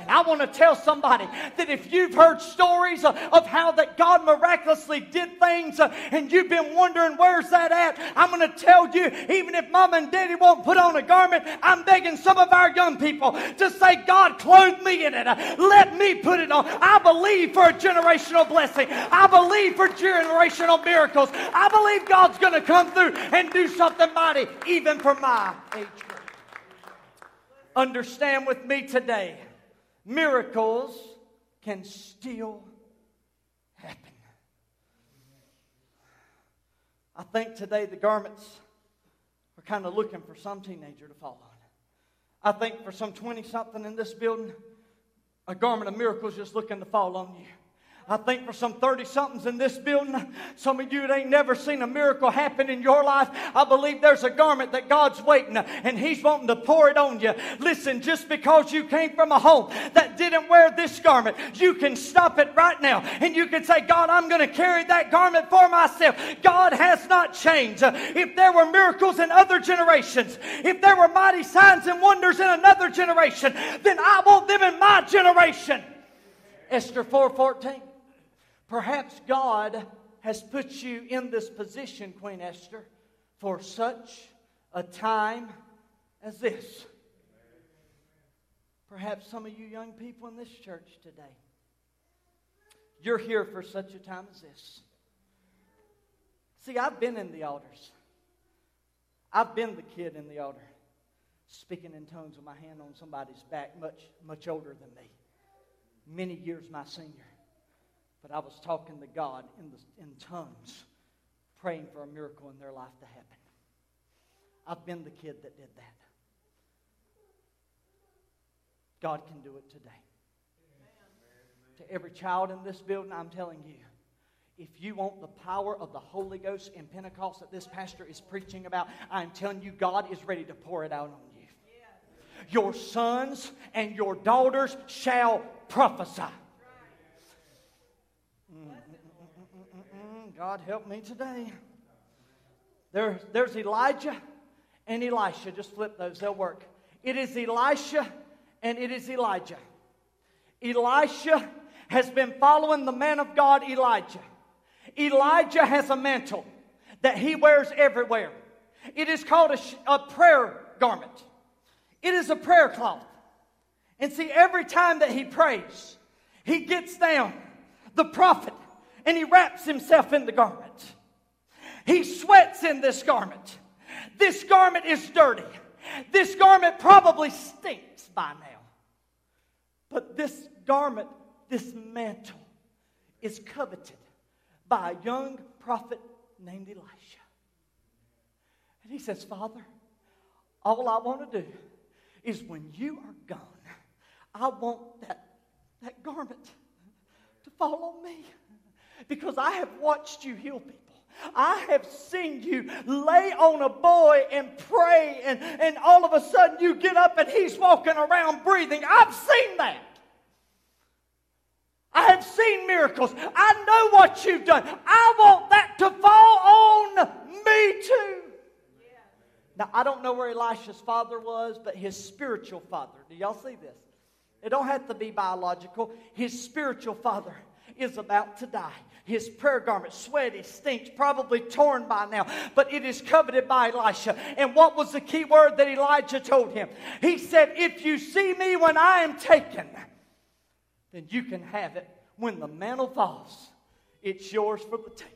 I want to tell somebody that if you've heard stories of how that God miraculously did things uh, and you've been wondering where's that at, I'm going to tell you, even if mom and daddy won't put on a garment, I'm begging some of our young people to say, God, clothe me in it. Let me put it on. I believe for a generational blessing. I believe for generational miracles. I believe God's going to come through and do something mighty, even for my age group. Understand with me today miracles can still happen. I think today the garments are kind of looking for some teenager to fall on. I think for some 20 something in this building, a garment of miracles just looking to fall on you. I think for some 30 somethings in this building, some of you that ain't never seen a miracle happen in your life, I believe there's a garment that God's waiting and He's wanting to pour it on you. Listen, just because you came from a home that didn't wear this garment, you can stop it right now and you can say, God, I'm going to carry that garment for myself. God has not changed. If there were miracles in other generations, if there were mighty signs and wonders in another generation, then I want them in my generation. Esther 4:14. Perhaps God has put you in this position, Queen Esther, for such a time as this. Perhaps some of you young people in this church today, you're here for such a time as this. See, I've been in the altars. I've been the kid in the altar, speaking in tongues with my hand on somebody's back, much, much older than me, many years my senior. But I was talking to God in, the, in tongues, praying for a miracle in their life to happen. I've been the kid that did that. God can do it today. To every child in this building, I'm telling you, if you want the power of the Holy Ghost in Pentecost that this pastor is preaching about, I'm telling you, God is ready to pour it out on you. Your sons and your daughters shall prophesy. God help me today. There, there's Elijah and Elisha. Just flip those, they'll work. It is Elisha and it is Elijah. Elisha has been following the man of God, Elijah. Elijah has a mantle that he wears everywhere. It is called a, a prayer garment, it is a prayer cloth. And see, every time that he prays, he gets down. The prophet and he wraps himself in the garment. He sweats in this garment. This garment is dirty. This garment probably stinks by now. But this garment, this mantle, is coveted by a young prophet named Elisha. And he says, Father, all I want to do is when you are gone, I want that, that garment to fall on me because I have watched you heal people. I have seen you lay on a boy and pray, and, and all of a sudden you get up and he's walking around breathing. I've seen that. I have seen miracles. I know what you've done. I want that to fall on me too. Yeah. Now, I don't know where Elisha's father was, but his spiritual father. Do y'all see this? It don't have to be biological. His spiritual father is about to die. His prayer garment, sweaty, stinks, probably torn by now, but it is coveted by Elisha. And what was the key word that Elijah told him? He said, If you see me when I am taken, then you can have it. When the mantle falls, it's yours for the taking.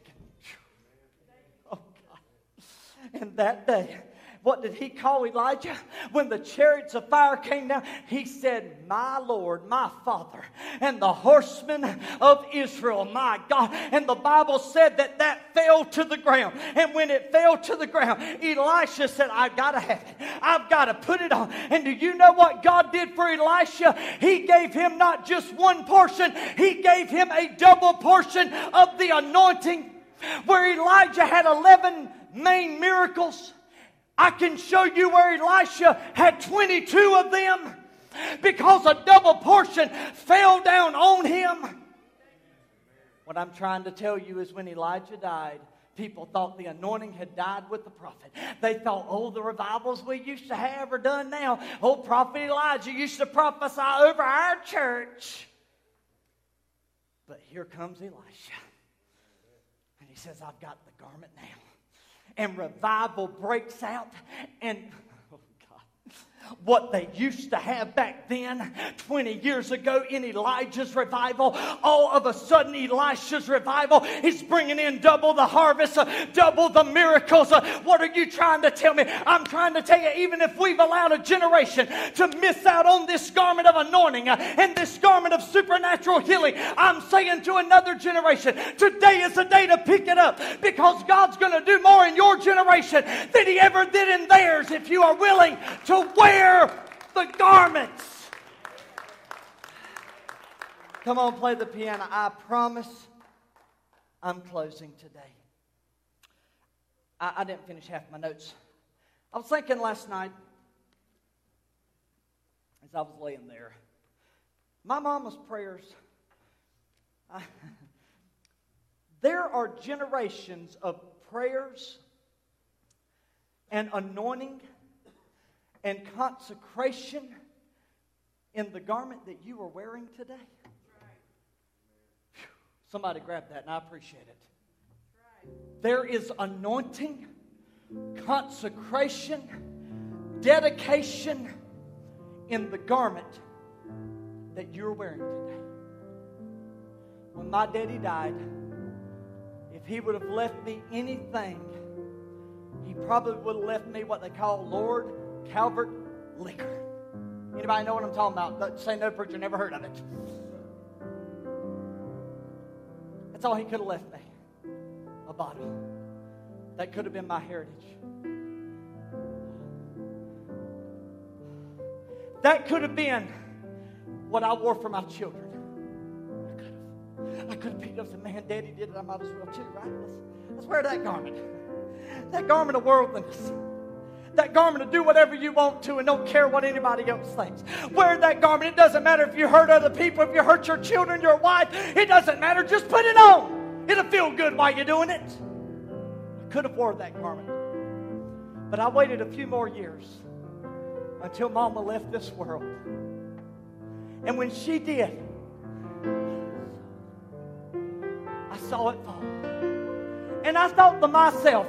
Oh, God. And that day, what did he call Elijah? When the chariots of fire came down, he said, My Lord, my Father, and the horsemen of Israel, my God. And the Bible said that that fell to the ground. And when it fell to the ground, Elisha said, I've got to have it. I've got to put it on. And do you know what God did for Elisha? He gave him not just one portion, he gave him a double portion of the anointing. Where Elijah had 11 main miracles, I can show you where Elisha had 22 of them because a double portion fell down on him. What I'm trying to tell you is when Elijah died, people thought the anointing had died with the prophet. They thought, oh, the revivals we used to have are done now. Oh, prophet Elijah used to prophesy over our church. But here comes Elisha. And he says, I've got the garment now and revival breaks out and oh what they used to have back then 20 years ago in Elijah's revival. All of a sudden, Elisha's revival is bringing in double the harvest, uh, double the miracles. Uh, what are you trying to tell me? I'm trying to tell you, even if we've allowed a generation to miss out on this garment of anointing uh, and this garment of supernatural healing, I'm saying to another generation, today is the day to pick it up because God's going to do more in your generation than He ever did in theirs if you are willing to wear the garments. Come on, play the piano. I promise I'm closing today. I, I didn't finish half my notes. I was thinking last night as I was laying there, my mama's prayers. I, there are generations of prayers and anointing and consecration in the garment that you are wearing today? Somebody grab that, and I appreciate it. There is anointing, consecration, dedication in the garment that you're wearing today. When my daddy died, if he would have left me anything, he probably would have left me what they call Lord Calvert liquor. Anybody know what I'm talking about? Say no, preacher, never heard of it. That's all he could have left me. A bottle. That could have been my heritage. That could have been what I wore for my children. I could have. I could have picked up some man, daddy did it. I might as well too, right? Let's, let's wear that garment. That garment of worldliness that garment to do whatever you want to and don't care what anybody else thinks. Wear that garment. It doesn't matter if you hurt other people, if you hurt your children, your wife. It doesn't matter. Just put it on. It'll feel good while you're doing it. I could have worn that garment. But I waited a few more years until Mama left this world. And when she did, I saw it fall. And I thought to myself,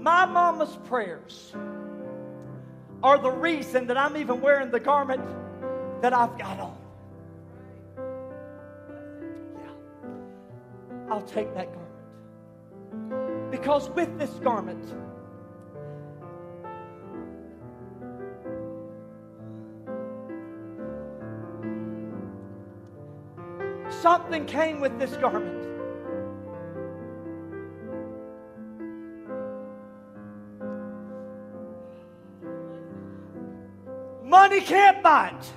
my mama's prayers are the reason that I'm even wearing the garment that I've got on. Yeah. I'll take that garment. Because with this garment, something came with this garment. Money can't buy it.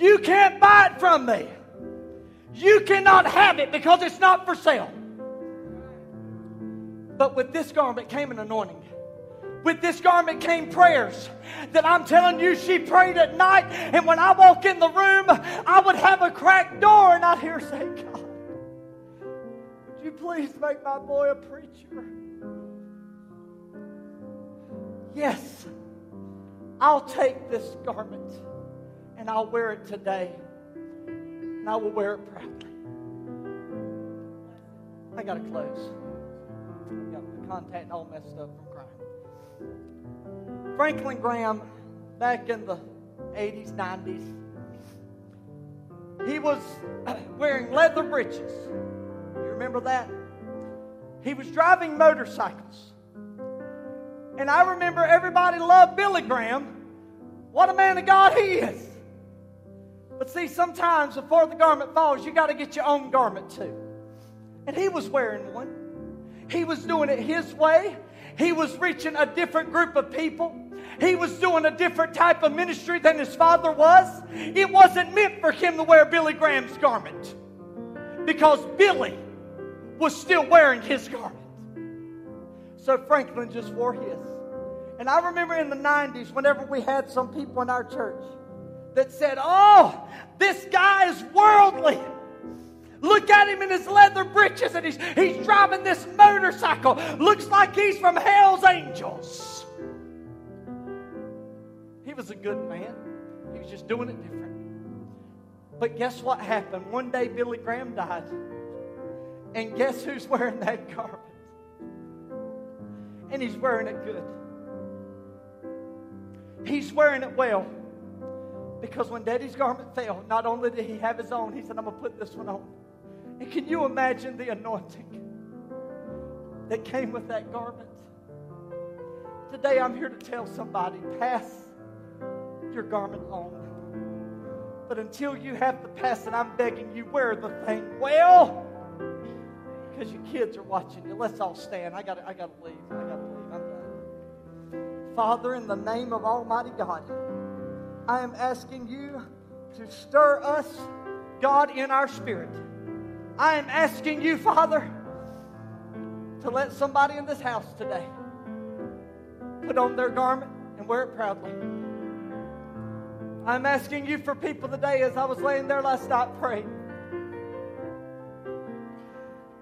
You can't buy it from me. You cannot have it because it's not for sale. But with this garment came an anointing. With this garment came prayers that I'm telling you, she prayed at night. And when I walk in the room, I would have a cracked door and I'd hear say, God, would you please make my boy a preacher? Yes, I'll take this garment and I'll wear it today. And I will wear it proudly. I got to close. I got my contact all messed up from crying. Franklin Graham, back in the 80s, 90s, he was wearing leather breeches. You remember that? He was driving motorcycles. And I remember everybody loved Billy Graham. What a man of God he is. But see, sometimes before the garment falls, you got to get your own garment too. And he was wearing one. He was doing it his way. He was reaching a different group of people. He was doing a different type of ministry than his father was. It wasn't meant for him to wear Billy Graham's garment because Billy was still wearing his garment. So Franklin just wore his. And I remember in the 90s, whenever we had some people in our church that said, Oh, this guy is worldly. Look at him in his leather breeches and he's, he's driving this motorcycle. Looks like he's from Hell's Angels. He was a good man. He was just doing it different. But guess what happened? One day Billy Graham died. And guess who's wearing that garment? And he's wearing it good. He's wearing it well. Because when Daddy's garment fell, not only did he have his own, he said, I'm going to put this one on. And can you imagine the anointing that came with that garment? Today I'm here to tell somebody pass your garment on. But until you have to pass it, I'm begging you, wear the thing well. Because your kids are watching you. Let's all stand. I got I gotta leave. I gotta. Father, in the name of Almighty God, I am asking you to stir us, God, in our spirit. I am asking you, Father, to let somebody in this house today put on their garment and wear it proudly. I'm asking you for people today as I was laying there last night praying.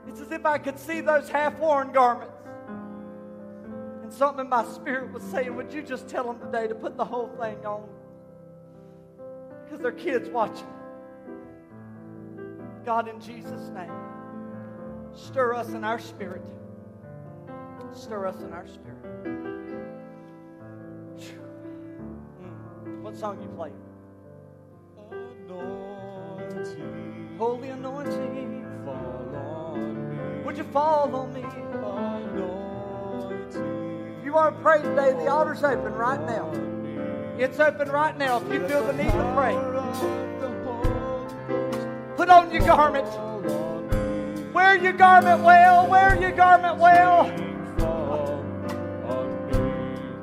It's as if I could see those half worn garments. And something in my spirit was saying, Would you just tell them today to put the whole thing on? Because their kids watching. God, in Jesus' name, stir us in our spirit. Stir us in our spirit. What song you play? Anointing, Holy anointing, fall on me. would you fall on me? Anointing, you want to pray today, the altar's open right now. It's open right now. If you feel the need to pray, put on your garment. Wear your garment well. Wear your garment well.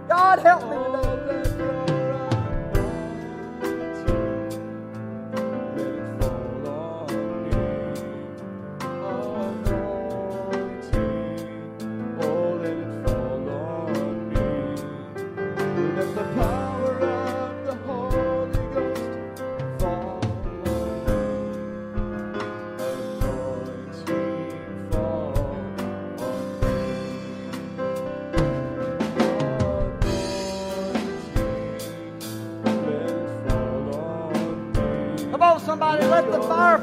God help me today.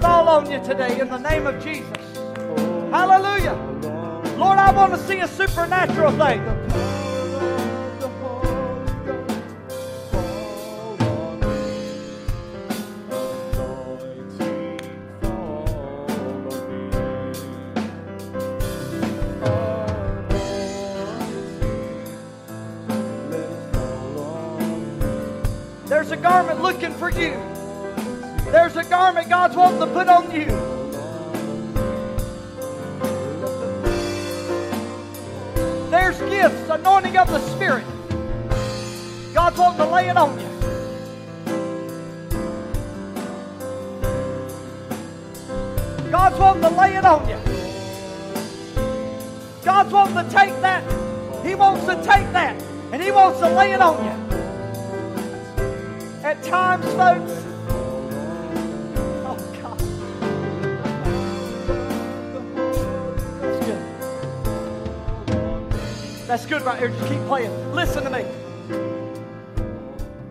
Fall on you today in the name of Jesus. Hallelujah. Lord, I want to see a supernatural thing. Wanting to put on you. Right here. Just keep playing. Listen to me.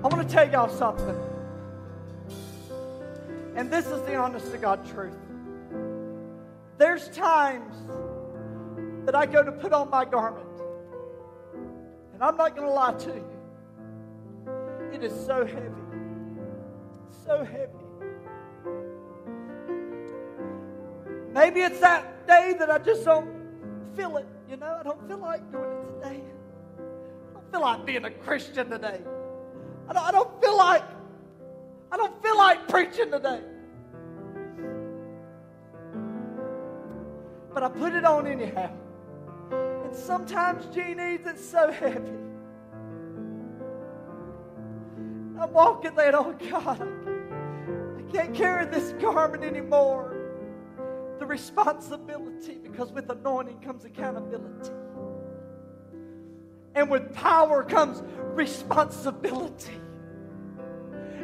I want to tell y'all something. And this is the honest to God truth. There's times that I go to put on my garment. And I'm not going to lie to you. It is so heavy. So heavy. Maybe it's that day that I just don't feel it. You know, I don't feel like doing it feel like being a Christian today. I don't, I don't feel like I don't feel like preaching today. But I put it on anyhow. And sometimes, Jeannie, it's so heavy. I'm walking there, oh God, I can't carry this garment anymore. The responsibility, because with anointing comes accountability. And with power comes responsibility.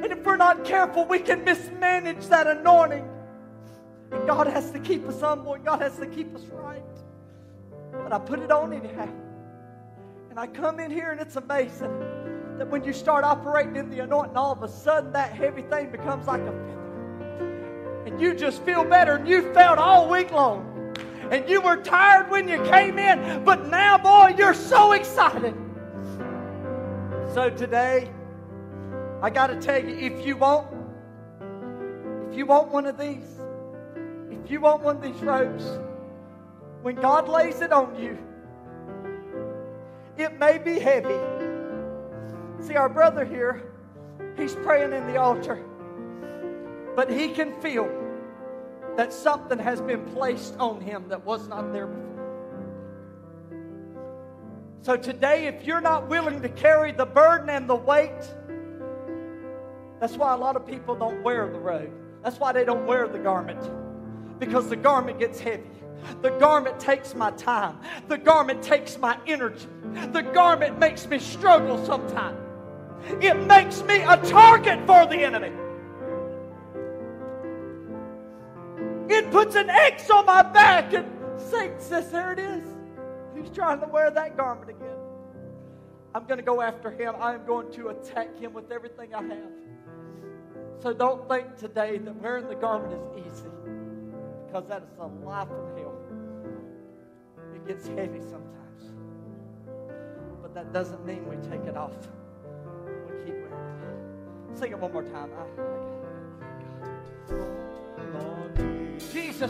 And if we're not careful, we can mismanage that anointing. And God has to keep us humble God has to keep us right. But I put it on anyhow. And I come in here and it's amazing that when you start operating in the anointing, all of a sudden that heavy thing becomes like a feather. And you just feel better and you felt all week long. And you were tired when you came in, but now, boy, you're so excited. So today, I got to tell you, if you want, if you want one of these, if you want one of these robes, when God lays it on you, it may be heavy. See, our brother here, he's praying in the altar, but he can feel that something has been placed on him that was not there before. So today, if you're not willing to carry the burden and the weight, that's why a lot of people don't wear the robe. That's why they don't wear the garment. Because the garment gets heavy. The garment takes my time. The garment takes my energy. The garment makes me struggle sometimes. It makes me a target for the enemy. It puts an X on my back, and Satan says, There it is. He's trying to wear that garment again. I'm going to go after him. I am going to attack him with everything I have. So don't think today that wearing the garment is easy, because that is a lie from hell. It gets heavy sometimes. But that doesn't mean we take it off. We keep wearing it. Sing it one more time. I, I. Jesus.